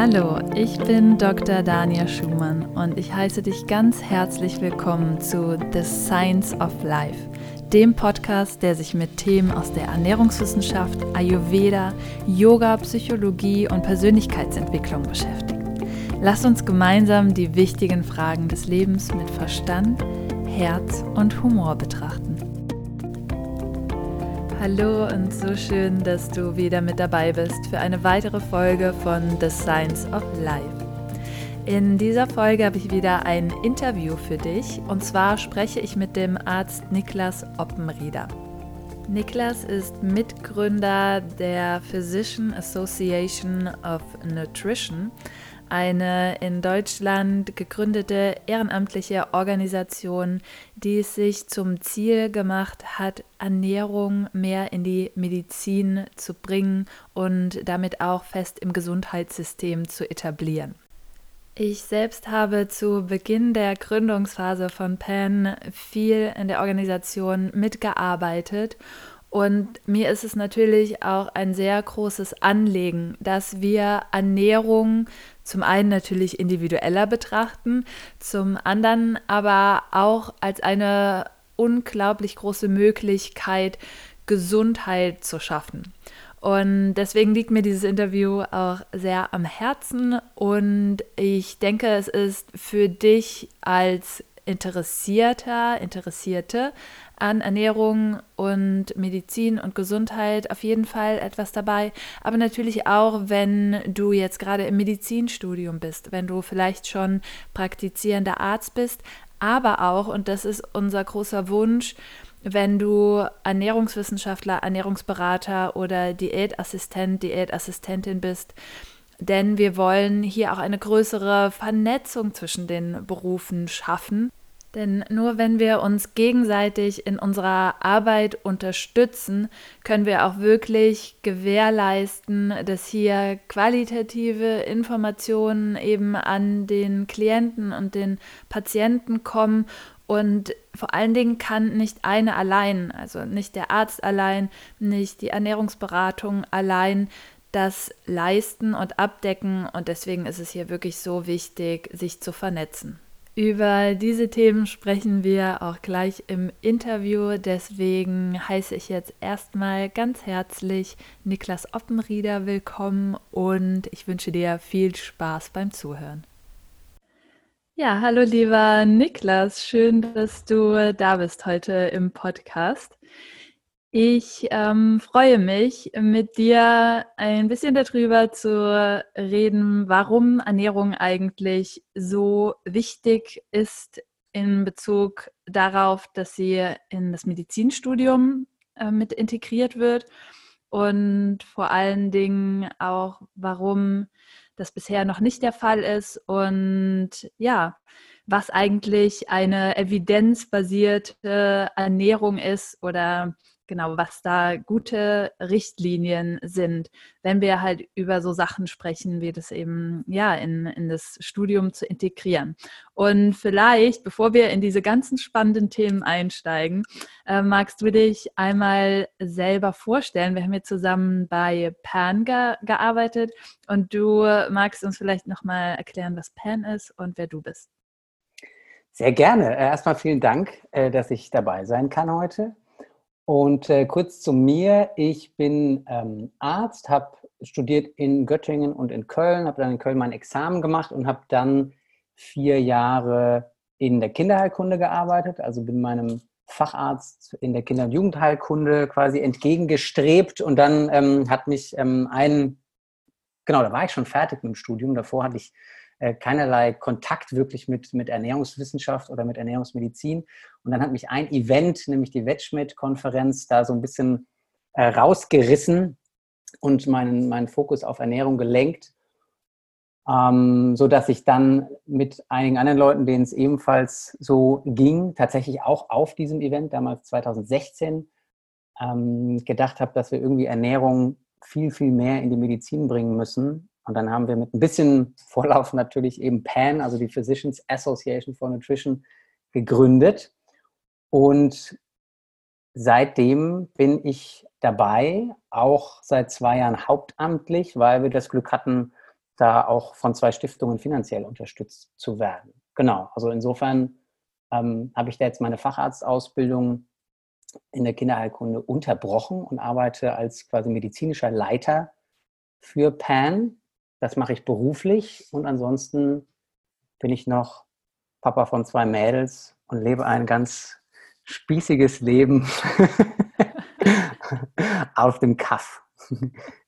Hallo, ich bin Dr. Dania Schumann und ich heiße dich ganz herzlich willkommen zu The Science of Life, dem Podcast, der sich mit Themen aus der Ernährungswissenschaft, Ayurveda, Yoga, Psychologie und Persönlichkeitsentwicklung beschäftigt. Lass uns gemeinsam die wichtigen Fragen des Lebens mit Verstand, Herz und Humor betrachten. Hallo und so schön, dass du wieder mit dabei bist für eine weitere Folge von The Science of Life. In dieser Folge habe ich wieder ein Interview für dich und zwar spreche ich mit dem Arzt Niklas Oppenrieder. Niklas ist Mitgründer der Physician Association of Nutrition, eine in Deutschland gegründete ehrenamtliche Organisation, die es sich zum Ziel gemacht hat, Ernährung mehr in die Medizin zu bringen und damit auch fest im Gesundheitssystem zu etablieren. Ich selbst habe zu Beginn der Gründungsphase von PAN viel in der Organisation mitgearbeitet und mir ist es natürlich auch ein sehr großes Anliegen, dass wir Ernährung zum einen natürlich individueller betrachten, zum anderen aber auch als eine unglaublich große Möglichkeit, Gesundheit zu schaffen. Und deswegen liegt mir dieses Interview auch sehr am Herzen und ich denke, es ist für dich als Interessierter, Interessierte an Ernährung und Medizin und Gesundheit auf jeden Fall etwas dabei. Aber natürlich auch, wenn du jetzt gerade im Medizinstudium bist, wenn du vielleicht schon praktizierender Arzt bist, aber auch, und das ist unser großer Wunsch, wenn du Ernährungswissenschaftler, Ernährungsberater oder Diätassistent, Diätassistentin bist, denn wir wollen hier auch eine größere Vernetzung zwischen den Berufen schaffen denn nur wenn wir uns gegenseitig in unserer Arbeit unterstützen, können wir auch wirklich gewährleisten, dass hier qualitative Informationen eben an den Klienten und den Patienten kommen. Und vor allen Dingen kann nicht eine allein, also nicht der Arzt allein, nicht die Ernährungsberatung allein, das leisten und abdecken. Und deswegen ist es hier wirklich so wichtig, sich zu vernetzen. Über diese Themen sprechen wir auch gleich im Interview. Deswegen heiße ich jetzt erstmal ganz herzlich Niklas Oppenrieder willkommen und ich wünsche dir viel Spaß beim Zuhören. Ja, hallo lieber Niklas, schön, dass du da bist heute im Podcast. Ich ähm, freue mich, mit dir ein bisschen darüber zu reden, warum Ernährung eigentlich so wichtig ist in Bezug darauf, dass sie in das Medizinstudium äh, mit integriert wird und vor allen Dingen auch, warum das bisher noch nicht der Fall ist und ja, was eigentlich eine evidenzbasierte Ernährung ist oder genau, was da gute Richtlinien sind, wenn wir halt über so Sachen sprechen, wie das eben ja in, in das Studium zu integrieren. Und vielleicht, bevor wir in diese ganzen spannenden Themen einsteigen, äh, magst du dich einmal selber vorstellen. Wir haben hier zusammen bei PAN ge gearbeitet und du magst uns vielleicht nochmal erklären, was PAN ist und wer du bist. Sehr gerne. Äh, erstmal vielen Dank, äh, dass ich dabei sein kann heute. Und äh, kurz zu mir. Ich bin ähm, Arzt, habe studiert in Göttingen und in Köln, habe dann in Köln mein Examen gemacht und habe dann vier Jahre in der Kinderheilkunde gearbeitet. Also bin meinem Facharzt in der Kinder- und Jugendheilkunde quasi entgegengestrebt. Und dann ähm, hat mich ähm, ein, genau, da war ich schon fertig mit dem Studium. Davor hatte ich äh, keinerlei Kontakt wirklich mit, mit Ernährungswissenschaft oder mit Ernährungsmedizin. Und dann hat mich ein Event, nämlich die Wetschmidt-Konferenz, da so ein bisschen äh, rausgerissen und meinen, meinen Fokus auf Ernährung gelenkt, ähm, so ich dann mit einigen anderen Leuten, denen es ebenfalls so ging, tatsächlich auch auf diesem Event, damals 2016, ähm, gedacht habe, dass wir irgendwie Ernährung viel, viel mehr in die Medizin bringen müssen und dann haben wir mit ein bisschen Vorlauf natürlich eben PAN, also die Physicians Association for Nutrition, gegründet. Und seitdem bin ich dabei, auch seit zwei Jahren hauptamtlich, weil wir das Glück hatten, da auch von zwei Stiftungen finanziell unterstützt zu werden. Genau, also insofern ähm, habe ich da jetzt meine Facharztausbildung in der Kinderheilkunde unterbrochen und arbeite als quasi medizinischer Leiter für PAN. Das mache ich beruflich und ansonsten bin ich noch Papa von zwei Mädels und lebe ein ganz spießiges Leben auf dem Kaff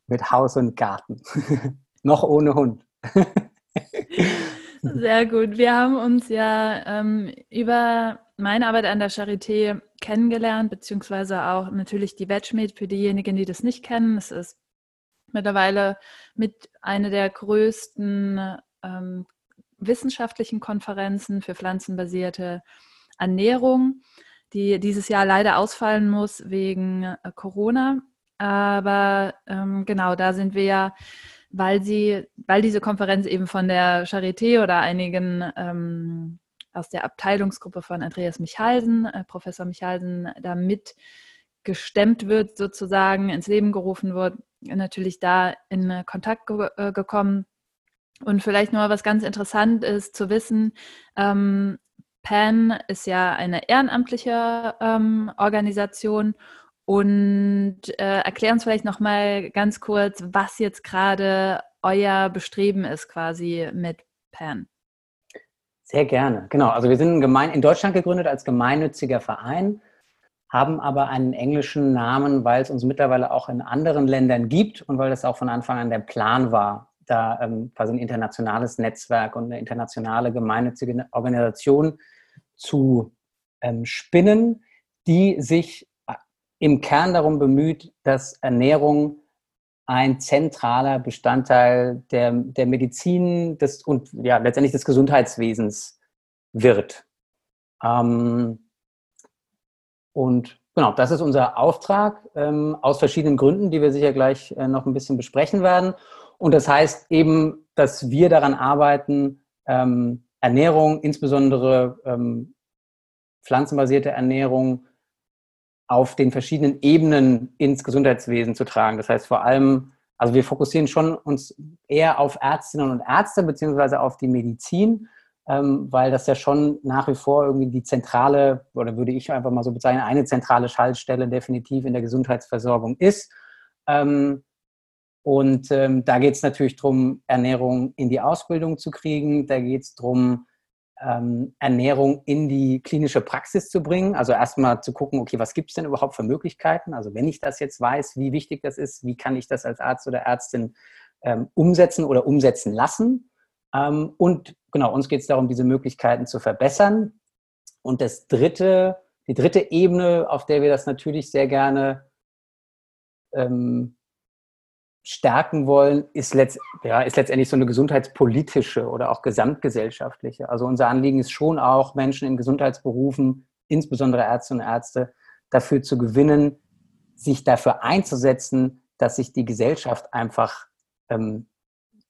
mit Haus und Garten. noch ohne Hund. Sehr gut. Wir haben uns ja ähm, über meine Arbeit an der Charité kennengelernt, beziehungsweise auch natürlich die Wedgmeet für diejenigen, die das nicht kennen. Es ist mittlerweile mit einer der größten ähm, wissenschaftlichen Konferenzen für pflanzenbasierte Ernährung, die dieses Jahr leider ausfallen muss wegen äh, Corona. Aber ähm, genau, da sind wir ja weil sie, weil diese Konferenz eben von der Charité oder einigen ähm, aus der Abteilungsgruppe von Andreas Michalsen, äh, Professor Michalsen, da mit gestemmt wird, sozusagen ins Leben gerufen wird, natürlich da in Kontakt ge äh, gekommen. Und vielleicht nur was ganz interessant ist zu wissen, ähm, PAN ist ja eine ehrenamtliche ähm, Organisation und äh, erklär uns vielleicht noch mal ganz kurz, was jetzt gerade euer Bestreben ist quasi mit PAN. Sehr gerne. Genau. Also wir sind in Deutschland gegründet als gemeinnütziger Verein, haben aber einen englischen Namen, weil es uns mittlerweile auch in anderen Ländern gibt und weil das auch von Anfang an der Plan war, da ähm, quasi ein internationales Netzwerk und eine internationale gemeinnützige Organisation zu ähm, spinnen, die sich im Kern darum bemüht, dass Ernährung ein zentraler Bestandteil der, der Medizin des, und ja, letztendlich des Gesundheitswesens wird. Ähm, und genau, das ist unser Auftrag ähm, aus verschiedenen Gründen, die wir sicher gleich äh, noch ein bisschen besprechen werden. Und das heißt eben, dass wir daran arbeiten, ähm, Ernährung, insbesondere ähm, pflanzenbasierte Ernährung, auf den verschiedenen Ebenen ins Gesundheitswesen zu tragen. Das heißt vor allem, also wir fokussieren schon uns eher auf Ärztinnen und Ärzte beziehungsweise auf die Medizin, weil das ja schon nach wie vor irgendwie die zentrale, oder würde ich einfach mal so bezeichnen, eine zentrale Schaltstelle definitiv in der Gesundheitsversorgung ist. Ähm, und ähm, da geht es natürlich darum, Ernährung in die Ausbildung zu kriegen. Da geht es darum, ähm, Ernährung in die klinische Praxis zu bringen. Also erstmal zu gucken, okay, was gibt es denn überhaupt für Möglichkeiten? Also wenn ich das jetzt weiß, wie wichtig das ist, wie kann ich das als Arzt oder Ärztin ähm, umsetzen oder umsetzen lassen? Ähm, und genau, uns geht es darum, diese Möglichkeiten zu verbessern. Und das dritte, die dritte Ebene, auf der wir das natürlich sehr gerne ähm, stärken wollen, ist, letzt, ja, ist letztendlich so eine gesundheitspolitische oder auch gesamtgesellschaftliche. Also unser Anliegen ist schon auch, Menschen in Gesundheitsberufen, insbesondere Ärzte und Ärzte, dafür zu gewinnen, sich dafür einzusetzen, dass sich die Gesellschaft einfach, ähm,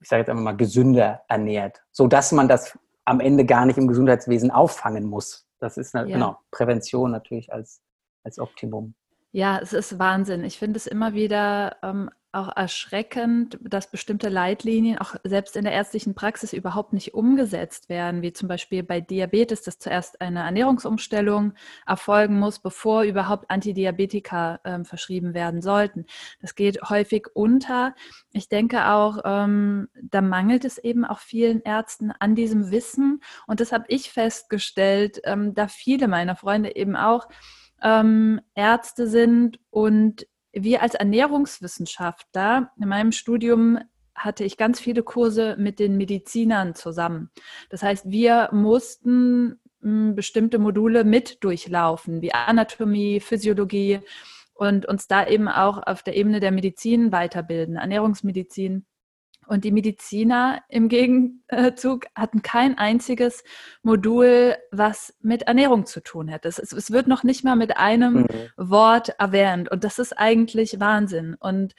ich sage jetzt einfach mal, gesünder ernährt, sodass man das am Ende gar nicht im Gesundheitswesen auffangen muss. Das ist eine, ja. genau Prävention natürlich als, als Optimum. Ja, es ist Wahnsinn. Ich finde es immer wieder ähm, auch erschreckend, dass bestimmte Leitlinien auch selbst in der ärztlichen Praxis überhaupt nicht umgesetzt werden, wie zum Beispiel bei Diabetes, dass zuerst eine Ernährungsumstellung erfolgen muss, bevor überhaupt Antidiabetika äh, verschrieben werden sollten. Das geht häufig unter. Ich denke auch, ähm, da mangelt es eben auch vielen Ärzten an diesem Wissen. Und das habe ich festgestellt, ähm, da viele meiner Freunde eben auch ähm, Ärzte sind und wir als Ernährungswissenschaftler in meinem Studium hatte ich ganz viele Kurse mit den Medizinern zusammen. Das heißt, wir mussten hm, bestimmte Module mit durchlaufen, wie Anatomie, Physiologie und uns da eben auch auf der Ebene der Medizin weiterbilden, Ernährungsmedizin. Und die Mediziner im Gegenzug hatten kein einziges Modul, was mit Ernährung zu tun hätte. Es, es wird noch nicht mal mit einem mhm. Wort erwähnt. Und das ist eigentlich Wahnsinn. Und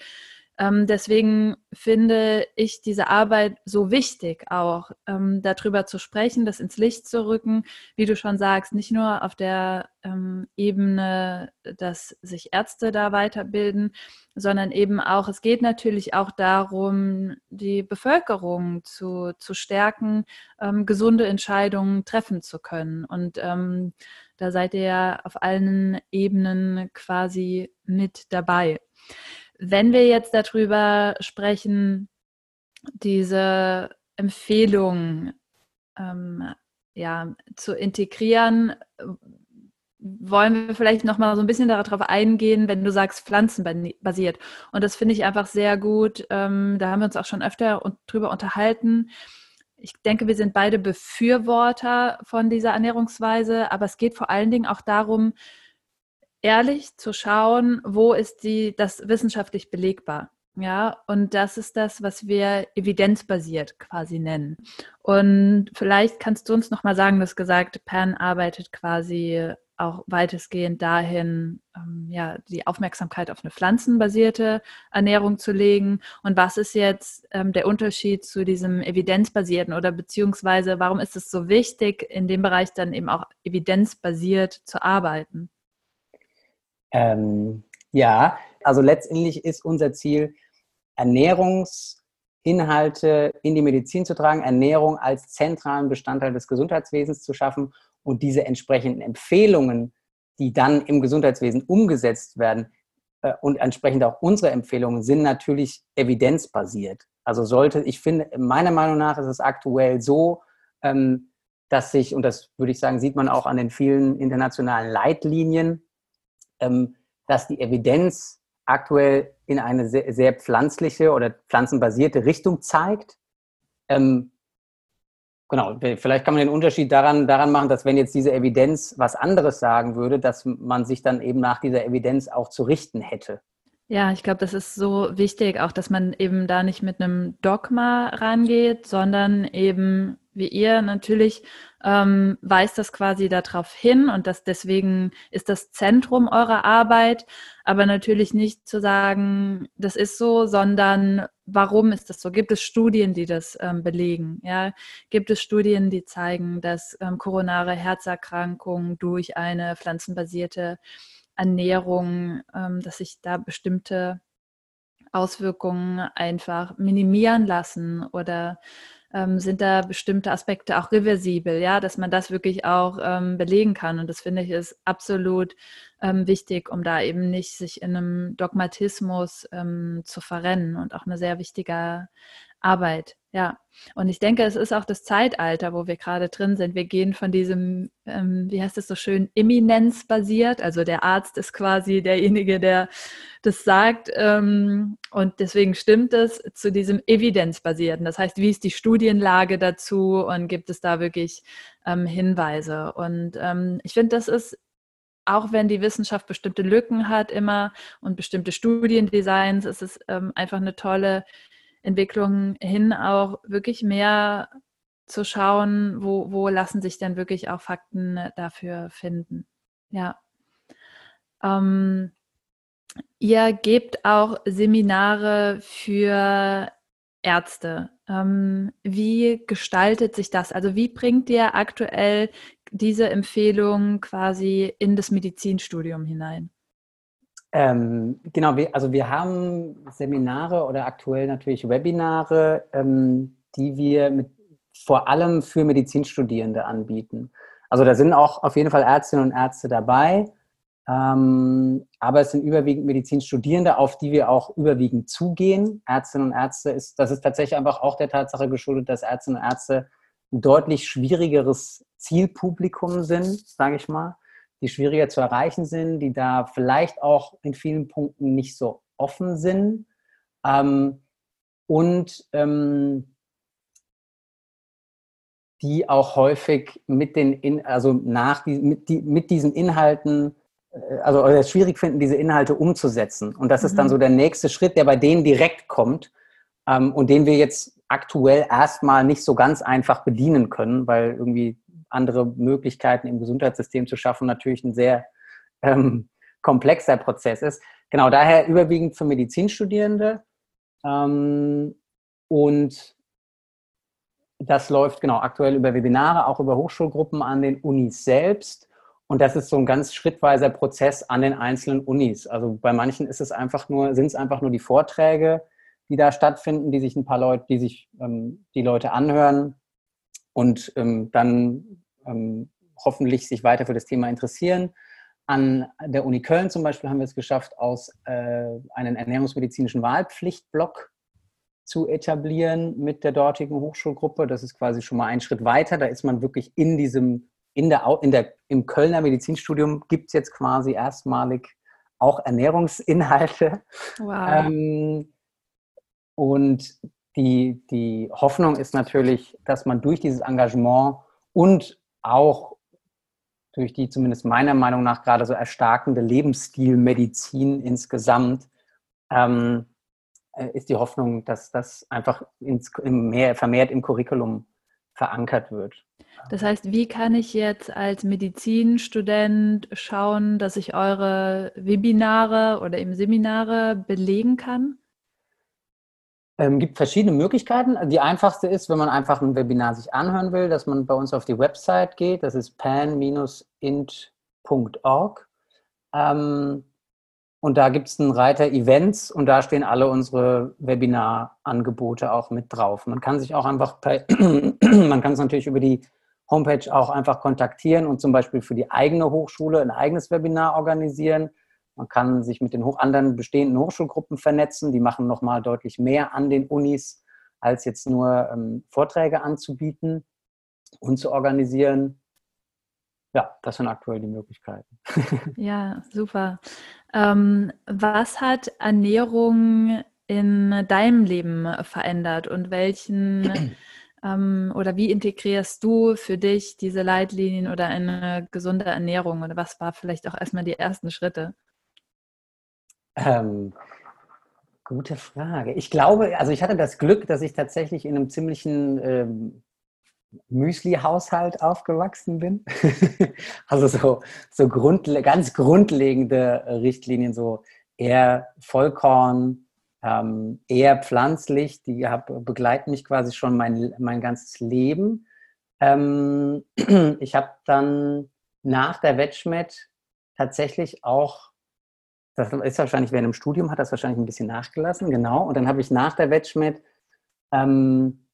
Ähm, deswegen finde ich diese Arbeit so wichtig, auch ähm, darüber zu sprechen, das ins Licht zu rücken, wie du schon sagst, nicht nur auf der ähm, Ebene, dass sich Ärzte da weiterbilden, sondern eben auch, es geht natürlich auch darum, die Bevölkerung zu, zu stärken, ähm, gesunde Entscheidungen treffen zu können. Und ähm, da seid ihr ja auf allen Ebenen quasi mit dabei. Wenn wir jetzt darüber sprechen, diese Empfehlung ähm, ja, zu integrieren, wollen wir vielleicht noch mal so ein bisschen darauf eingehen, wenn du sagst pflanzenbasiert. Und das finde ich einfach sehr gut. Ähm, da haben wir uns auch schon öfter drüber unterhalten. Ich denke, wir sind beide Befürworter von dieser Ernährungsweise, aber es geht vor allen Dingen auch darum, ehrlich zu schauen, wo ist die, das wissenschaftlich belegbar. Ja, und das ist das, was wir evidenzbasiert quasi nennen. Und vielleicht kannst du uns noch mal sagen, dass gesagt, Pan arbeitet quasi auch weitestgehend dahin, ähm, ja, die Aufmerksamkeit auf eine pflanzenbasierte Ernährung zu legen. Und was ist jetzt ähm, der Unterschied zu diesem evidenzbasierten oder beziehungsweise warum ist es so wichtig, in dem Bereich dann eben auch evidenzbasiert zu arbeiten? Ähm, ja, also letztendlich ist unser Ziel, Ernährungsinhalte in die Medizin zu tragen, Ernährung als zentralen Bestandteil des Gesundheitswesens zu schaffen und diese entsprechenden Empfehlungen, die dann im Gesundheitswesen umgesetzt werden äh, und entsprechend auch unsere Empfehlungen sind natürlich evidenzbasiert. Also sollte, ich finde, meiner Meinung nach ist es aktuell so, ähm, dass sich, und das würde ich sagen, sieht man auch an den vielen internationalen Leitlinien, dass die Evidenz aktuell in eine sehr, sehr pflanzliche oder pflanzenbasierte Richtung zeigt. Ähm, genau, vielleicht kann man den Unterschied daran, daran machen, dass wenn jetzt diese Evidenz was anderes sagen würde, dass man sich dann eben nach dieser Evidenz auch zu richten hätte. Ja, ich glaube, das ist so wichtig, auch dass man eben da nicht mit einem Dogma rangeht, sondern eben wie ihr natürlich ähm, weist das quasi darauf hin und das deswegen ist das Zentrum eurer Arbeit, aber natürlich nicht zu sagen, das ist so, sondern warum ist das so? Gibt es Studien, die das ähm, belegen? Ja, gibt es Studien, die zeigen, dass ähm, koronare Herzerkrankungen durch eine pflanzenbasierte Ernährung, ähm, dass sich da bestimmte Auswirkungen einfach minimieren lassen oder ähm, sind da bestimmte Aspekte auch reversibel, ja, dass man das wirklich auch ähm, belegen kann. Und das finde ich ist absolut ähm, wichtig, um da eben nicht sich in einem Dogmatismus ähm, zu verrennen und auch eine sehr wichtige Arbeit. Ja, und ich denke, es ist auch das Zeitalter, wo wir gerade drin sind. Wir gehen von diesem, ähm, wie heißt es so schön, Eminenz basiert. Also der Arzt ist quasi derjenige, der das sagt. Ähm, und deswegen stimmt es zu diesem Evidenzbasierten. Das heißt, wie ist die Studienlage dazu und gibt es da wirklich ähm, Hinweise? Und ähm, ich finde, das ist auch wenn die Wissenschaft bestimmte Lücken hat immer und bestimmte Studiendesigns, ist es ähm, einfach eine tolle Entwicklung hin auch wirklich mehr zu schauen, wo, wo lassen sich denn wirklich auch Fakten dafür finden. Ja. Ähm, ihr gebt auch Seminare für Ärzte. Ähm, wie gestaltet sich das? Also wie bringt ihr aktuell diese Empfehlung quasi in das Medizinstudium hinein? Ähm, genau, wir, also wir haben Seminare oder aktuell natürlich Webinare, ähm, die wir mit, vor allem für Medizinstudierende anbieten. Also da sind auch auf jeden Fall Ärztinnen und Ärzte dabei, ähm, aber es sind überwiegend Medizinstudierende, auf die wir auch überwiegend zugehen. Ärztinnen und Ärzte ist, das ist tatsächlich einfach auch der Tatsache geschuldet, dass Ärztinnen und Ärzte ein deutlich schwierigeres Zielpublikum sind, sage ich mal die schwieriger zu erreichen sind, die da vielleicht auch in vielen Punkten nicht so offen sind. Ähm, und ähm, die auch häufig mit den, in, also nach die, mit, die, mit diesen Inhalten, äh, also es schwierig finden, diese Inhalte umzusetzen. Und das mhm. ist dann mhm. so der nächste Schritt, der bei denen direkt kommt ähm, und den wir jetzt aktuell erstmal nicht so ganz einfach bedienen können, weil irgendwie andere Möglichkeiten im Gesundheitssystem zu schaffen, natürlich ein sehr ähm, komplexer Prozess ist. Genau daher überwiegend für Medizinstudierende Ähm, und das läuft genau aktuell über Webinare, auch über Hochschulgruppen an den Unis selbst. Und das ist so ein ganz schrittweiser Prozess an den einzelnen Unis. Also bei manchen ist es einfach nur, sind es einfach nur die Vorträge, die da stattfinden, die sich ein paar Leute, die sich ähm, die Leute anhören und ähm, dann ähm, hoffentlich sich weiter für das Thema interessieren. An der Uni Köln zum Beispiel haben wir es geschafft, aus äh, einen ernährungsmedizinischen Wahlpflichtblock zu etablieren mit der dortigen Hochschulgruppe. Das ist quasi schon mal ein Schritt weiter. Da ist man wirklich in diesem, in der, in der, im Kölner Medizinstudium gibt es jetzt quasi erstmalig auch Ernährungsinhalte. Wow. Ähm, und die, die Hoffnung ist natürlich, dass man durch dieses Engagement und auch durch die zumindest meiner Meinung nach gerade so erstarkende Lebensstilmedizin insgesamt, ähm, äh, ist die Hoffnung, dass das einfach ins, mehr, vermehrt im Curriculum verankert wird. Das heißt, wie kann ich jetzt als Medizinstudent schauen, dass ich eure Webinare oder eben Seminare belegen kann? Ähm, gibt verschiedene Möglichkeiten. Die einfachste ist, wenn man einfach ein Webinar sich anhören will, dass man bei uns auf die Website geht. Das ist pan-int.org. Ähm, und da gibt es einen Reiter Events und da stehen alle unsere Webinarangebote auch mit drauf. Man kann sich auch einfach, per, man kann es natürlich über die Homepage auch einfach kontaktieren und zum Beispiel für die eigene Hochschule ein eigenes Webinar organisieren. Man kann sich mit den anderen bestehenden Hochschulgruppen vernetzen. Die machen nochmal deutlich mehr an den Unis, als jetzt nur ähm, Vorträge anzubieten und zu organisieren. Ja, das sind aktuell die Möglichkeiten. Ja, super. Ähm, was hat Ernährung in deinem Leben verändert und welchen ähm, oder wie integrierst du für dich diese Leitlinien oder eine gesunde Ernährung oder was war vielleicht auch erstmal die ersten Schritte? Ähm, gute Frage. Ich glaube, also ich hatte das Glück, dass ich tatsächlich in einem ziemlichen ähm, Müsli-Haushalt aufgewachsen bin. also so, so grundle ganz grundlegende Richtlinien, so eher Vollkorn, ähm, eher pflanzlich, die hab, begleiten mich quasi schon mein, mein ganzes Leben. Ähm, ich habe dann nach der Wetschmet tatsächlich auch das ist wahrscheinlich während dem Studium, hat das wahrscheinlich ein bisschen nachgelassen, genau. Und dann habe ich nach der Wettschmidt ähm,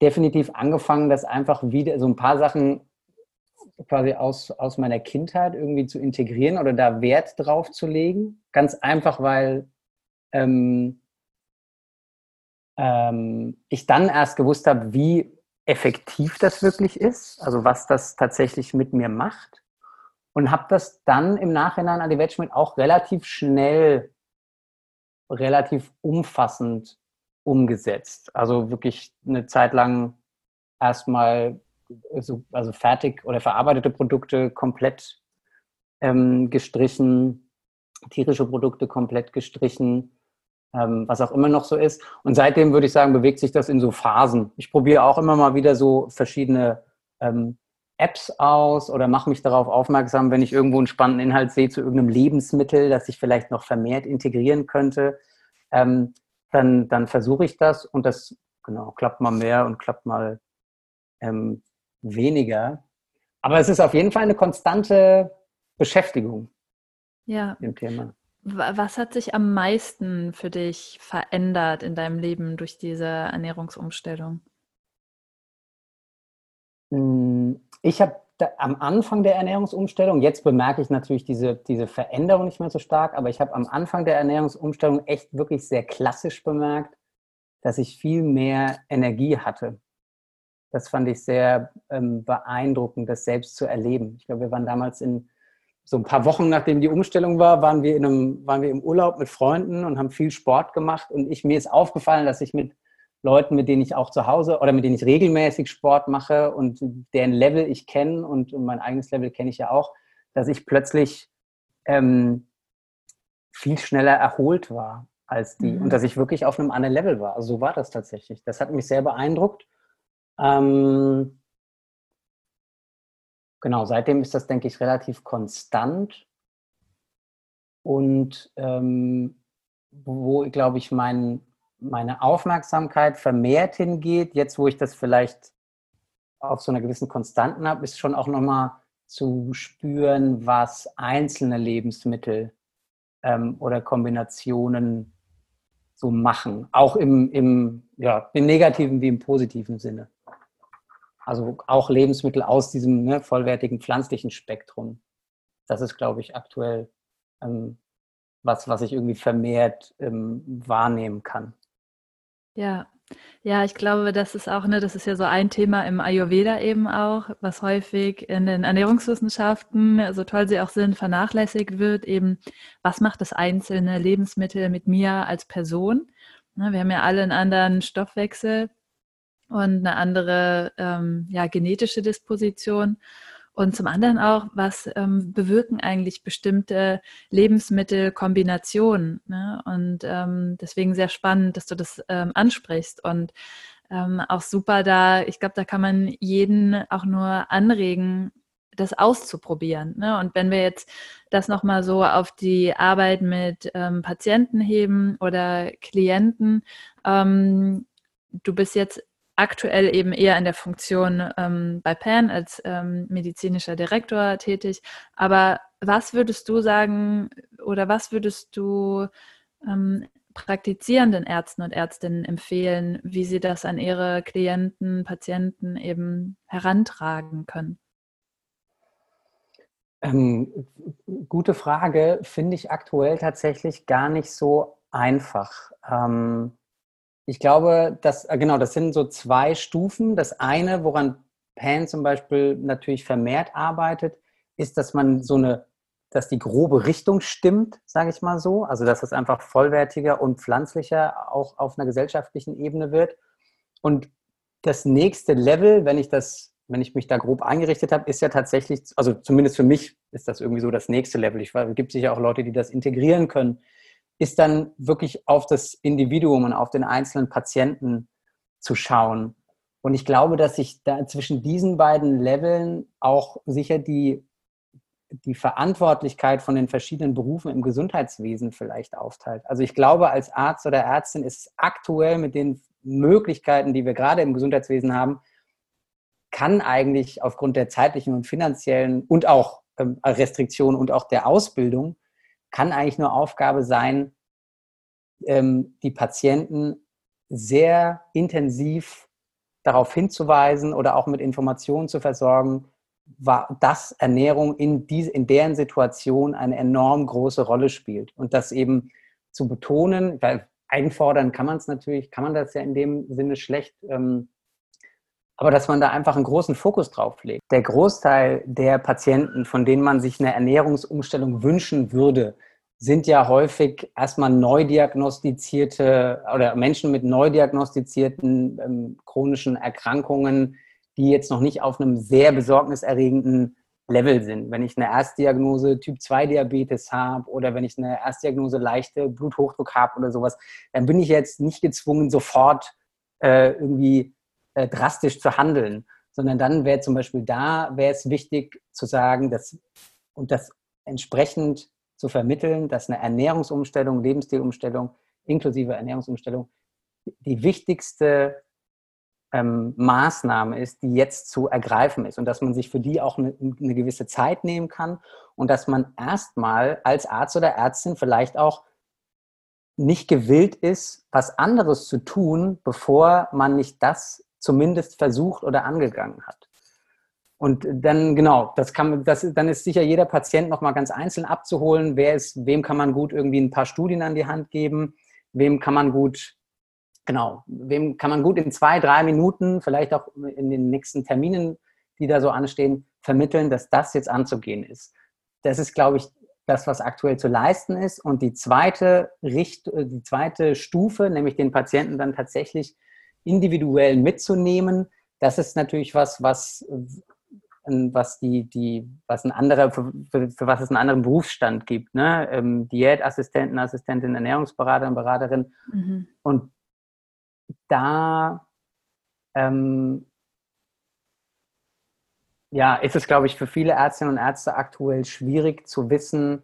definitiv angefangen, das einfach wieder, so ein paar Sachen quasi aus, aus meiner Kindheit irgendwie zu integrieren oder da Wert drauf zu legen. Ganz einfach, weil ähm, ähm, ich dann erst gewusst habe, wie effektiv das wirklich ist, also was das tatsächlich mit mir macht und habe das dann im Nachhinein an die Wettschmidt auch relativ schnell, relativ umfassend umgesetzt. Also wirklich eine Zeit lang erstmal so, also fertig oder verarbeitete Produkte komplett ähm, gestrichen, tierische Produkte komplett gestrichen, ähm, was auch immer noch so ist. Und seitdem würde ich sagen, bewegt sich das in so Phasen. Ich probiere auch immer mal wieder so verschiedene ähm, Apps aus oder mache mich darauf aufmerksam, wenn ich irgendwo einen spannenden Inhalt sehe zu irgendeinem Lebensmittel, das ich vielleicht noch vermehrt integrieren könnte, ähm, dann, dann versuche ich das und das genau klappt mal mehr und klappt mal ähm, weniger. Aber es ist auf jeden Fall eine konstante Beschäftigung ja. mit dem Thema. Was hat sich am meisten für dich verändert in deinem Leben durch diese Ernährungsumstellung? Hm, ich habe am Anfang der Ernährungsumstellung, jetzt bemerke ich natürlich diese, diese Veränderung nicht mehr so stark, aber ich habe am Anfang der Ernährungsumstellung echt wirklich sehr klassisch bemerkt, dass ich viel mehr Energie hatte. Das fand ich sehr ähm, beeindruckend, das selbst zu erleben. Ich glaube, wir waren damals in so ein paar Wochen, nachdem die Umstellung war, waren wir, in einem, waren wir im Urlaub mit Freunden und haben viel Sport gemacht. Und ich, mir ist aufgefallen, dass ich mit Leuten, mit denen ich auch zu Hause oder mit denen ich regelmäßig Sport mache und deren Level ich kenne und mein eigenes Level kenne ich ja auch, dass ich plötzlich ähm, viel schneller erholt war als die mhm. und dass ich wirklich auf einem anderen Level war. Also so war das tatsächlich. Das hat mich sehr beeindruckt. Ähm, genau, seitdem ist das, denke ich, relativ konstant. Und ähm, wo, glaube ich, mein, meine Aufmerksamkeit vermehrt hingeht, jetzt wo ich das vielleicht auf so einer gewissen Konstanten habe, ist schon auch nochmal zu spüren, was einzelne Lebensmittel ähm, oder Kombinationen so machen. Auch im, im, ja, im negativen wie im positiven Sinne. Also auch Lebensmittel aus diesem ne, vollwertigen pflanzlichen Spektrum. Das ist, glaube ich, aktuell ähm, was, was ich irgendwie vermehrt ähm, wahrnehmen kann. Ja, ja, ich glaube, das ist auch, ne, das ist ja so ein Thema im Ayurveda eben auch, was häufig in den Ernährungswissenschaften, so toll sie auch sind, vernachlässigt wird, eben, was macht das einzelne Lebensmittel mit mir als Person? Ne, wir haben ja alle einen anderen Stoffwechsel und eine andere ähm, ja, genetische Disposition. Und zum anderen auch, was ähm, bewirken eigentlich bestimmte Lebensmittelkombinationen? Ne? Und ähm, deswegen sehr spannend, dass du das ähm, ansprichst. Und ähm, auch super da, ich glaube, da kann man jeden auch nur anregen, das auszuprobieren. Ne? Und wenn wir jetzt das nochmal so auf die Arbeit mit ähm, Patienten heben oder Klienten, ähm, du bist jetzt aktuell eben eher in der Funktion ähm, bei PAN als ähm, medizinischer Direktor tätig. Aber was würdest du sagen oder was würdest du ähm, praktizierenden Ärzten und Ärztinnen empfehlen, wie sie das an ihre Klienten, Patienten eben herantragen können? Ähm, gute Frage, finde ich aktuell tatsächlich gar nicht so einfach. Ähm, ich glaube, dass, äh, genau, das sind so zwei Stufen. Das eine, woran Pan zum Beispiel natürlich vermehrt arbeitet, ist, dass man so eine, dass die grobe Richtung stimmt, sage ich mal so. Also, dass es einfach vollwertiger und pflanzlicher auch auf einer gesellschaftlichen Ebene wird. Und das nächste Level, wenn ich das, wenn ich mich da grob eingerichtet habe, ist ja tatsächlich, also zumindest für mich ist das irgendwie so das nächste Level. Ich es gibt sicher auch Leute, die das integrieren können ist dann wirklich auf das Individuum und auf den einzelnen Patienten zu schauen. Und ich glaube, dass sich da zwischen diesen beiden Leveln auch sicher die, die Verantwortlichkeit von den verschiedenen Berufen im Gesundheitswesen vielleicht aufteilt. Also ich glaube, als Arzt oder Ärztin ist es aktuell mit den Möglichkeiten, die wir gerade im Gesundheitswesen haben, kann eigentlich aufgrund der zeitlichen und finanziellen und auch ähm, Restriktionen und auch der Ausbildung kann eigentlich nur Aufgabe sein, ähm, die Patienten sehr intensiv darauf hinzuweisen oder auch mit Informationen zu versorgen, dass Ernährung in, diese, in deren Situation eine enorm große Rolle spielt. Und das eben zu betonen, weil einfordern kann man es natürlich, kann man das ja in dem Sinne schlecht, ähm, aber dass man da einfach einen großen Fokus drauf legt. Der Großteil der Patienten, von denen man sich eine Ernährungsumstellung wünschen würde, sind ja häufig erstmal neu diagnostizierte oder Menschen mit neu diagnostizierten ähm, chronischen Erkrankungen, die jetzt noch nicht auf einem sehr besorgniserregenden Level sind. Wenn ich eine Erstdiagnose Typ 2 Diabetes habe oder wenn ich eine Erstdiagnose leichte Bluthochdruck habe oder sowas, dann bin ich jetzt nicht gezwungen, sofort äh, irgendwie äh, drastisch zu handeln, sondern dann wäre zum Beispiel da, wäre es wichtig zu sagen, dass und das entsprechend zu vermitteln, dass eine Ernährungsumstellung, Lebensstilumstellung, inklusive Ernährungsumstellung, die wichtigste ähm, Maßnahme ist, die jetzt zu ergreifen ist und dass man sich für die auch eine, eine gewisse Zeit nehmen kann und dass man erstmal als Arzt oder Ärztin vielleicht auch nicht gewillt ist, was anderes zu tun, bevor man nicht das zumindest versucht oder angegangen hat. Und dann, genau, das kann, das, dann ist sicher jeder Patient nochmal ganz einzeln abzuholen. Wer ist, wem kann man gut irgendwie ein paar Studien an die Hand geben? Wem kann man gut, genau, wem kann man gut in zwei, drei Minuten, vielleicht auch in den nächsten Terminen, die da so anstehen, vermitteln, dass das jetzt anzugehen ist. Das ist, glaube ich, das, was aktuell zu leisten ist. Und die zweite, Richt die zweite Stufe, nämlich den Patienten dann tatsächlich individuell mitzunehmen, das ist natürlich was, was was die, die, was ein anderer, für, für, was es einen anderen Berufsstand gibt, ne? Ähm, Diätassistenten, Assistentin, Ernährungsberaterin, Beraterin. Mhm. Und da ähm, ja, ist es, glaube ich, für viele Ärztinnen und Ärzte aktuell schwierig zu wissen,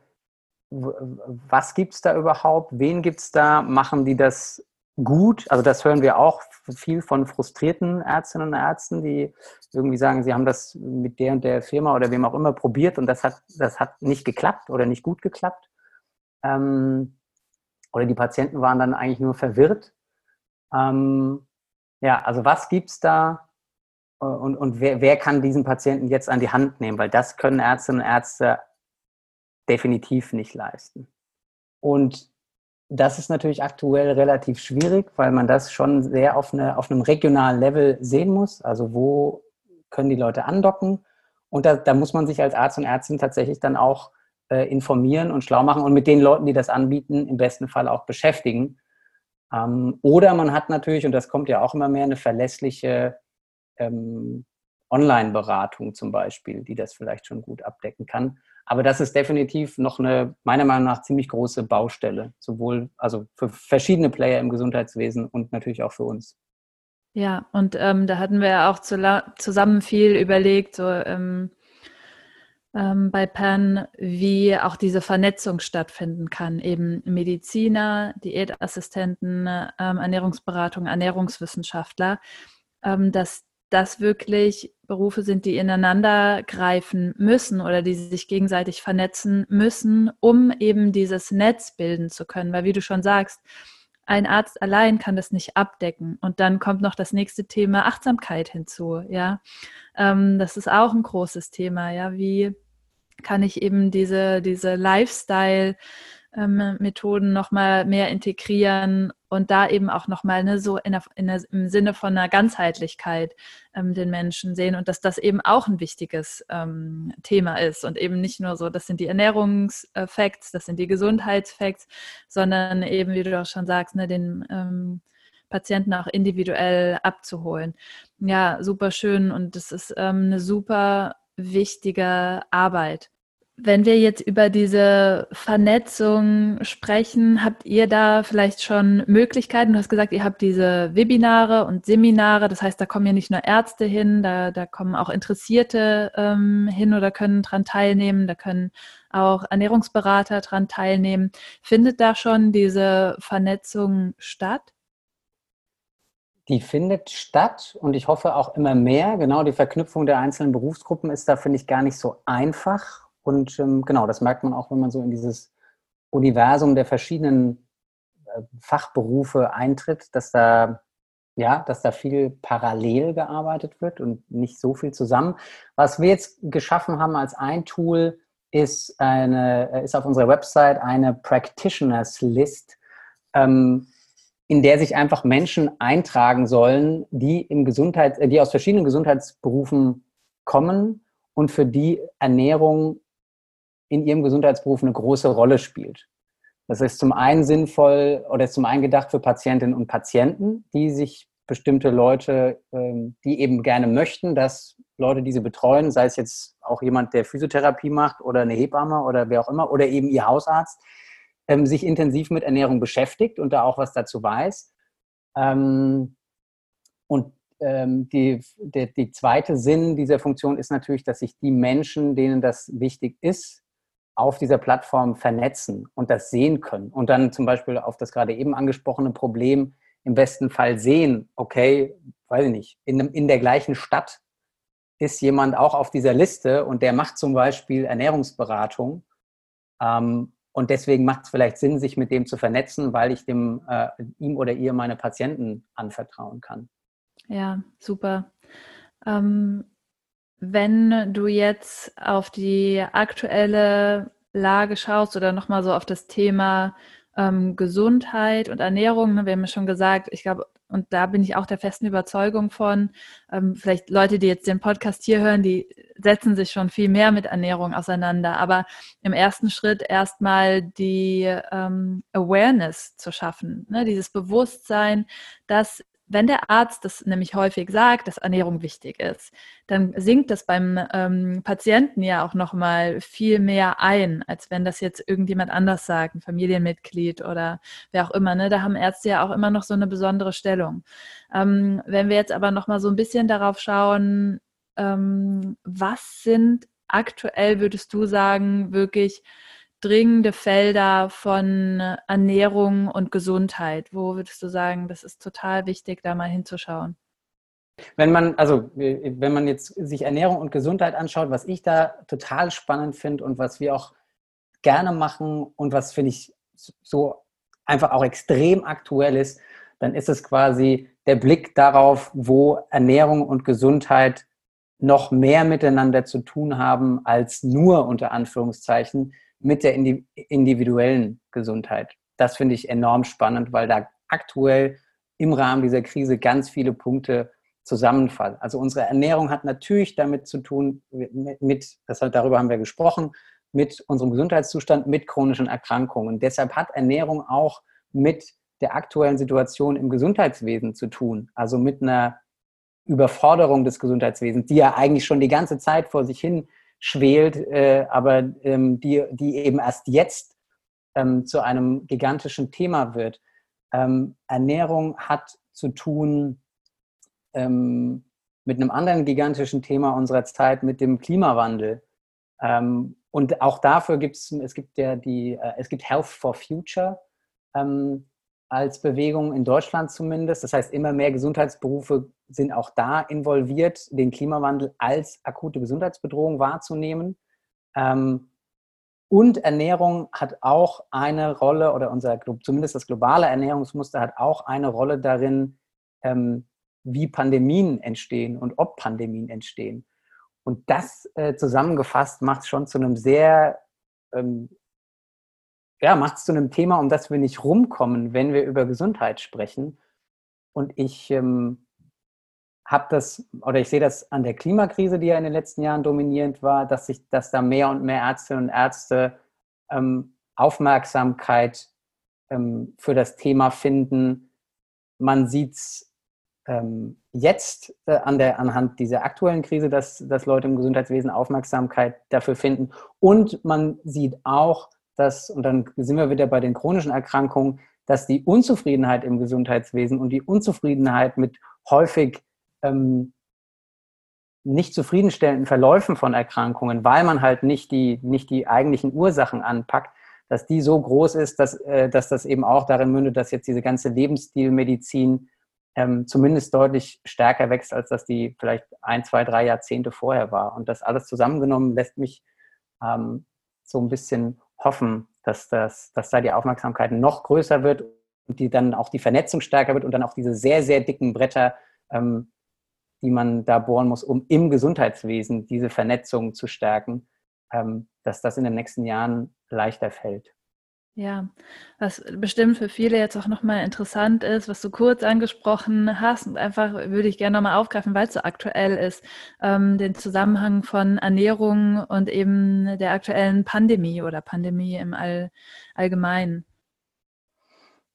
was gibt es da überhaupt, wen gibt es da, machen die das gut. Also das hören wir auch viel von frustrierten Ärztinnen und Ärzten, die irgendwie sagen, sie haben das mit der und der Firma oder wem auch immer probiert und das hat, das hat nicht geklappt oder nicht gut geklappt. Ähm, oder die Patienten waren dann eigentlich nur verwirrt. Ähm, ja, also was gibt es da äh, und, und wer, wer kann diesen Patienten jetzt an die Hand nehmen? Weil das können Ärztinnen und Ärzte definitiv nicht leisten. Und das ist natürlich aktuell relativ schwierig, weil man das schon sehr auf, eine, auf einem regionalen Level sehen muss. Also wo können die Leute andocken? Und da, da muss man sich als Arzt und Ärztin tatsächlich dann auch äh, informieren und schlau machen und mit den Leuten, die das anbieten, im besten Fall auch beschäftigen. Ähm, oder man hat natürlich, und das kommt ja auch immer mehr, eine verlässliche ähm, Online-Beratung zum Beispiel, die das vielleicht schon gut abdecken kann. Aber das ist definitiv noch eine, meiner Meinung nach, ziemlich große Baustelle, sowohl also für verschiedene Player im Gesundheitswesen und natürlich auch für uns. Ja, und ähm, da hatten wir ja auch zu zusammen viel überlegt, so ähm, ähm, bei PAN, wie auch diese Vernetzung stattfinden kann. Eben Mediziner, Diätassistenten, ähm, Ernährungsberatung, Ernährungswissenschaftler, ähm, dass das wirklich Berufe sind, die ineinander greifen müssen oder die sich gegenseitig vernetzen müssen, um eben dieses Netz bilden zu können. Weil wie du schon sagst, ein Arzt allein kann das nicht abdecken. Und dann kommt noch das nächste Thema Achtsamkeit hinzu. Ja, ähm, das ist auch ein großes Thema. Ja, wie kann ich eben diese, diese Lifestyle ähm, Methoden nochmal mehr integrieren und da eben auch nochmal ne, so in der, in der, im Sinne von einer Ganzheitlichkeit ähm, den Menschen sehen und dass das eben auch ein wichtiges ähm, Thema ist und eben nicht nur so, das sind die Ernährungsfacts, das sind die Gesundheitsfacts, sondern eben, wie du auch schon sagst, ne, den ähm, Patienten auch individuell abzuholen. Ja, super schön und das ist ähm, eine super wichtige Arbeit. Wenn wir jetzt über diese Vernetzung sprechen, habt ihr da vielleicht schon Möglichkeiten? Du hast gesagt, ihr habt diese Webinare und Seminare. Das heißt, da kommen ja nicht nur Ärzte hin, da, da kommen auch Interessierte ähm, hin oder können daran teilnehmen. Da können auch Ernährungsberater daran teilnehmen. Findet da schon diese Vernetzung statt? Die findet statt und ich hoffe auch immer mehr. Genau, die Verknüpfung der einzelnen Berufsgruppen ist da, finde ich, gar nicht so einfach und ähm, genau, das merkt man auch, wenn man so in dieses Universum der verschiedenen äh, Fachberufe eintritt, dass da ja, dass da viel parallel gearbeitet wird und nicht so viel zusammen. Was wir jetzt geschaffen haben als ein Tool, ist, eine, ist auf unserer Website eine Practitioners List, ähm, in der sich einfach Menschen eintragen sollen, die im Gesundheits, die aus verschiedenen Gesundheitsberufen kommen und für die Ernährung in ihrem Gesundheitsberuf eine große Rolle spielt. Das ist zum einen sinnvoll oder ist zum einen gedacht für Patientinnen und Patienten, die sich bestimmte Leute, ähm, die eben gerne möchten, dass Leute, die sie betreuen, sei es jetzt auch jemand, der Physiotherapie macht oder eine Hebamme oder wer auch immer, oder eben ihr Hausarzt, ähm, sich intensiv mit Ernährung beschäftigt und da auch was dazu weiß. Ähm, und die, der, die zweite Sinn dieser Funktion ist natürlich, dass sich die Menschen, denen das wichtig ist, auf dieser Plattform vernetzen und das sehen können und dann zum Beispiel auf das gerade eben angesprochene Problem im besten Fall sehen, okay, weiß ich nicht, in, in der gleichen Stadt ist jemand auch auf dieser Liste und der macht zum Beispiel Ernährungsberatung. Ähm, und deswegen macht es vielleicht Sinn, sich mit dem zu vernetzen, weil ich dem, äh, ihm oder ihr meine Patienten anvertrauen kann. Ja, super. Ähm, wenn du jetzt auf die aktuelle Lage schaust oder nochmal so auf das Thema ähm, Gesundheit und Ernährung, ne, wir haben ja schon gesagt, ich glaube, und da bin ich auch der festen Überzeugung von, ähm, vielleicht Leute, die jetzt den Podcast hier hören, die setzen sich schon viel mehr mit Ernährung auseinander. Aber im ersten Schritt erstmal die ähm, Awareness zu schaffen, ne? dieses Bewusstsein, dass wenn der Arzt das nämlich häufig sagt, dass Ernährung wichtig ist, dann sinkt das beim ähm, Patienten ja auch nochmal viel mehr ein, als wenn das jetzt irgendjemand anders sagt, ein Familienmitglied oder wer auch immer. Ne? Da haben Ärzte ja auch immer noch so eine besondere Stellung. Ähm, wenn wir jetzt aber nochmal so ein bisschen darauf schauen, ähm, was sind aktuell, würdest du sagen, wirklich dringende Felder von Ernährung und Gesundheit? Wo würdest du sagen, das ist total wichtig, da mal hinzuschauen? Wenn man, also wenn man jetzt sich Ernährung und Gesundheit anschaut, was ich da total spannend finde und was wir auch gerne machen und was finde ich so einfach auch extrem aktuell ist, dann ist es quasi der Blick darauf, wo Ernährung und Gesundheit noch mehr miteinander zu tun haben als nur unter Anführungszeichen mit der individuellen Gesundheit. Das finde ich enorm spannend, weil da aktuell im Rahmen dieser Krise ganz viele Punkte zusammenfallen. Also unsere Ernährung hat natürlich damit zu tun, mit, das, darüber haben wir gesprochen, mit unserem Gesundheitszustand, mit chronischen Erkrankungen. Und deshalb hat Ernährung auch mit der aktuellen Situation im Gesundheitswesen zu tun, also mit einer Überforderung des Gesundheitswesens, die ja eigentlich schon die ganze Zeit vor sich hin schwelt, äh, aber ähm, die, die eben erst jetzt ähm, zu einem gigantischen Thema wird. Ähm, Ernährung hat zu tun ähm, mit einem anderen gigantischen Thema unserer Zeit, mit dem Klimawandel. Ähm, und auch dafür gibt es, gibt ja äh, es gibt Health for Future ähm, als Bewegung in Deutschland zumindest. Das heißt, immer mehr Gesundheitsberufe sind auch da involviert, den Klimawandel als akute Gesundheitsbedrohung wahrzunehmen. Ähm, und Ernährung hat auch eine Rolle, oder unser, zumindest das globale Ernährungsmuster hat auch eine Rolle darin, ähm, wie Pandemien entstehen und ob Pandemien entstehen. Und das äh, zusammengefasst macht es schon zu einem sehr, ähm, ja, macht es zu einem Thema, um das wir nicht rumkommen, wenn wir über Gesundheit sprechen. Und ich ähm, habe das, oder ich sehe das an der Klimakrise, die ja in den letzten Jahren dominierend war, dass sich, dass da mehr und mehr Ärztinnen und Ärzte ähm, Aufmerksamkeit ähm, für das Thema finden. Man sieht es ähm, jetzt äh, an der, anhand dieser aktuellen Krise, dass, dass Leute im Gesundheitswesen Aufmerksamkeit dafür finden. Und man sieht auch, dass, und dann sind wir wieder bei den chronischen Erkrankungen, dass die Unzufriedenheit im Gesundheitswesen und die Unzufriedenheit mit häufig ähm, nicht zufriedenstellenden Verläufen von Erkrankungen, weil man halt nicht die, nicht die eigentlichen Ursachen anpackt, dass die so groß ist, dass, äh, dass das eben auch darin mündet, dass jetzt diese ganze Lebensstilmedizin ähm, zumindest deutlich stärker wächst, als das die vielleicht ein, zwei, drei Jahrzehnte vorher war. Und das alles zusammengenommen lässt mich ähm, so ein bisschen hoffen, dass, das, dass da die Aufmerksamkeit noch größer wird und die dann auch die Vernetzung stärker wird und dann auch diese sehr, sehr dicken Bretter, ähm, die man da bohren muss, um im Gesundheitswesen diese Vernetzung zu stärken, ähm, dass das in den nächsten Jahren leichter fällt. Ja, was bestimmt für viele jetzt auch nochmal interessant ist, was du kurz angesprochen hast und einfach würde ich gerne nochmal aufgreifen, weil es so aktuell ist, ähm, den Zusammenhang von Ernährung und eben der aktuellen Pandemie oder Pandemie im All Allgemeinen.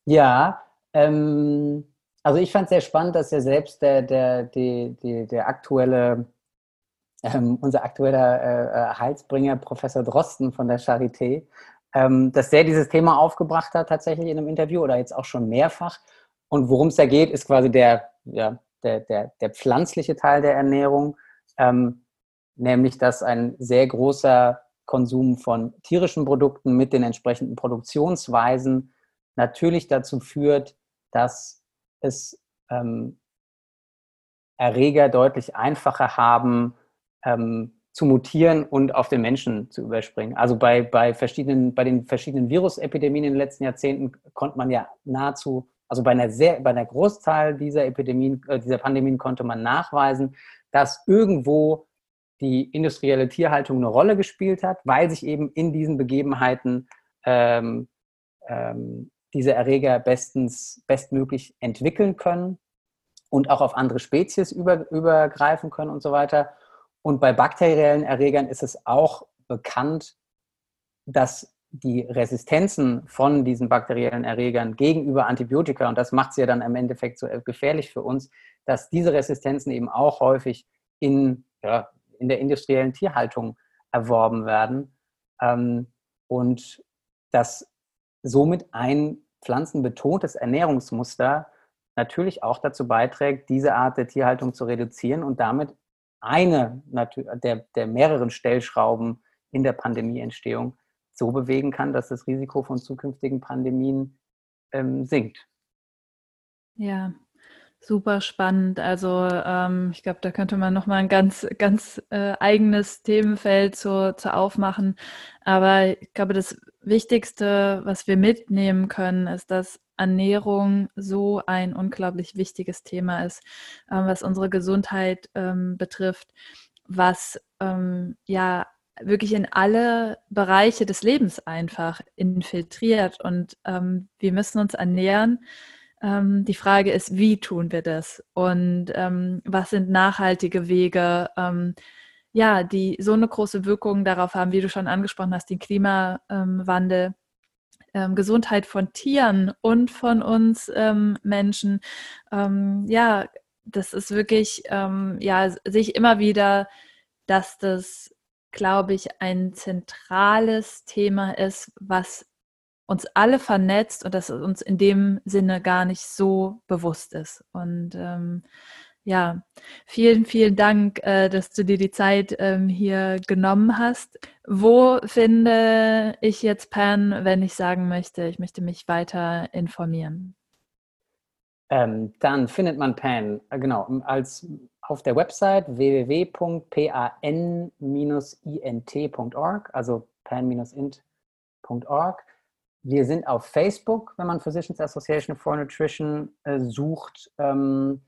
Ja, ähm, also ich fand es sehr spannend, dass ja selbst der, der, die, die, der aktuelle ähm, unser aktueller äh, äh Heilsbringer, Professor Drosten von der Charité, ähm, dass der dieses Thema aufgebracht hat, tatsächlich in einem Interview oder jetzt auch schon mehrfach. Und worum es da geht, ist quasi der, ja, der, der, der pflanzliche Teil der Ernährung, ähm, nämlich dass ein sehr großer Konsum von tierischen Produkten mit den entsprechenden Produktionsweisen natürlich dazu führt, dass es ähm, Erreger deutlich einfacher haben, ähm, zu mutieren und auf den Menschen zu überspringen. Also bei, bei, verschiedenen, bei den verschiedenen Virusepidemien in den letzten Jahrzehnten konnte man ja nahezu, also bei einer, sehr, bei einer Großzahl dieser Epidemien, äh, dieser Pandemien konnte man nachweisen, dass irgendwo die industrielle Tierhaltung eine Rolle gespielt hat, weil sich eben in diesen Begebenheiten ähm, ähm, diese Erreger bestens, bestmöglich entwickeln können und auch auf andere Spezies über, übergreifen können und so weiter. Und bei bakteriellen Erregern ist es auch bekannt, dass die Resistenzen von diesen bakteriellen Erregern gegenüber Antibiotika, und das macht sie ja dann im Endeffekt so gefährlich für uns, dass diese Resistenzen eben auch häufig in, ja, in der industriellen Tierhaltung erworben werden. Ähm, und dass somit ein pflanzenbetontes Ernährungsmuster natürlich auch dazu beiträgt, diese Art der Tierhaltung zu reduzieren und damit eine der, der mehreren Stellschrauben in der Pandemieentstehung so bewegen kann, dass das Risiko von zukünftigen Pandemien ähm, sinkt. Ja, super spannend. Also ähm, ich glaube, da könnte man noch mal ein ganz, ganz äh, eigenes Themenfeld zu, zu aufmachen. Aber ich glaube, das Wichtigste, was wir mitnehmen können, ist, dass Ernährung so ein unglaublich wichtiges Thema ist, ähm, was unsere Gesundheit ähm, betrifft, was ähm, ja wirklich in alle Bereiche des Lebens einfach infiltriert. Und ähm, wir müssen uns ernähren. Ähm, die Frage ist, wie tun wir das? Und ähm, was sind nachhaltige Wege? ja, die so eine große Wirkung darauf haben, wie du schon angesprochen hast, den Klimawandel ähm, Gesundheit von Tieren und von uns ähm, Menschen. Ähm, ja, das ist wirklich, ähm, ja, sehe ich immer wieder, dass das, glaube ich, ein zentrales Thema ist, was uns alle vernetzt und das uns in dem Sinne gar nicht so bewusst ist. Und ähm, ja, vielen, vielen Dank, äh, dass du dir die Zeit ähm, hier genommen hast. Wo finde ich jetzt Pan, wenn ich sagen möchte, ich möchte mich weiter informieren? Ähm, dann findet man Pan, äh, genau, als auf der Website www.pan-int.org, also pan-int.org. Wir sind auf Facebook, wenn man Physicians Association for Nutrition äh, sucht. Ähm,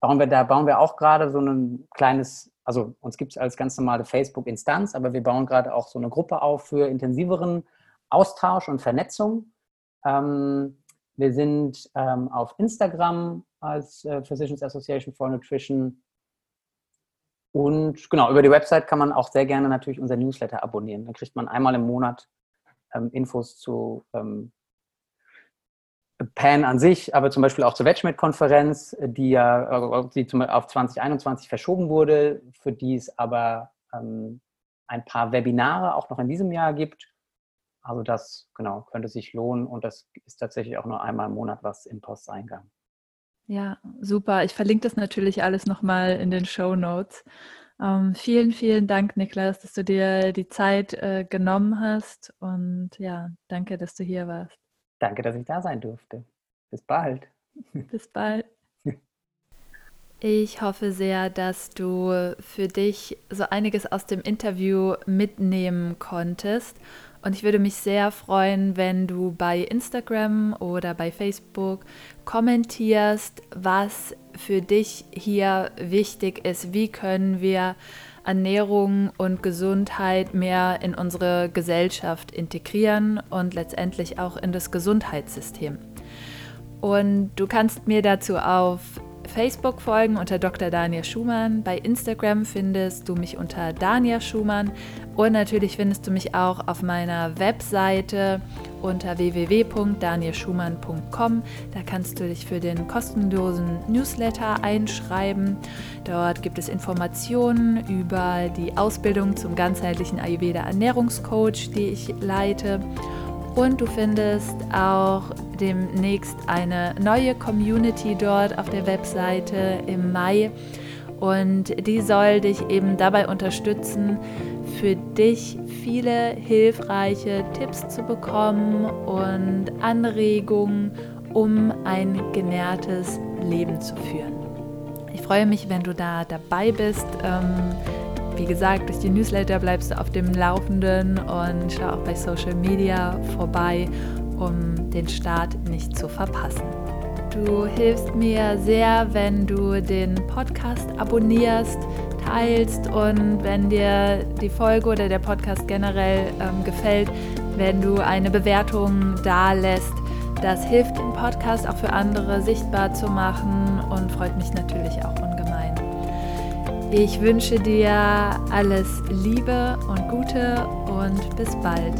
bauen wir da, bauen wir auch gerade so ein kleines, also uns gibt es als ganz normale Facebook-Instanz, aber wir bauen gerade auch so eine Gruppe auf für intensiveren Austausch und Vernetzung. Ähm, wir sind ähm, auf Instagram als äh, Physicians Association for Nutrition. Und genau, über die Website kann man auch sehr gerne natürlich unser Newsletter abonnieren. Dann kriegt man einmal im Monat ähm, Infos zu ähm, PAN an sich, aber zum Beispiel auch zur WetschMed-Konferenz, die ja die auf 2021 verschoben wurde, für die es aber ähm, ein paar Webinare auch noch in diesem Jahr gibt. Also das genau könnte sich lohnen und das ist tatsächlich auch nur einmal im Monat was im Posteingang. Ja, super. Ich verlinke das natürlich alles nochmal in den Show Notes. Ähm, vielen, vielen Dank, Niklas, dass du dir die Zeit äh, genommen hast und ja, danke, dass du hier warst. Danke, dass ich da sein durfte. Bis bald. Bis bald. Ich hoffe sehr, dass du für dich so einiges aus dem Interview mitnehmen konntest. Und ich würde mich sehr freuen, wenn du bei Instagram oder bei Facebook kommentierst, was für dich hier wichtig ist. Wie können wir Ernährung und Gesundheit mehr in unsere Gesellschaft integrieren und letztendlich auch in das Gesundheitssystem. Und du kannst mir dazu auf Facebook folgen unter Dr. Daniel Schumann. Bei Instagram findest du mich unter Daniel Schumann. Und natürlich findest du mich auch auf meiner Webseite unter www.danielschumann.com. Da kannst du dich für den kostenlosen Newsletter einschreiben. Dort gibt es Informationen über die Ausbildung zum ganzheitlichen Ayurveda Ernährungscoach, die ich leite. Und du findest auch demnächst eine neue Community dort auf der Webseite im Mai. Und die soll dich eben dabei unterstützen, für dich viele hilfreiche Tipps zu bekommen und Anregungen, um ein genährtes Leben zu führen. Ich freue mich, wenn du da dabei bist. Ähm, wie gesagt, durch die Newsletter bleibst du auf dem Laufenden und schau auch bei Social Media vorbei, um den Start nicht zu verpassen. Du hilfst mir sehr, wenn du den Podcast abonnierst, teilst und wenn dir die Folge oder der Podcast generell ähm, gefällt, wenn du eine Bewertung da lässt. Das hilft den Podcast auch für andere sichtbar zu machen und freut mich natürlich auch. Ich wünsche dir alles Liebe und Gute und bis bald.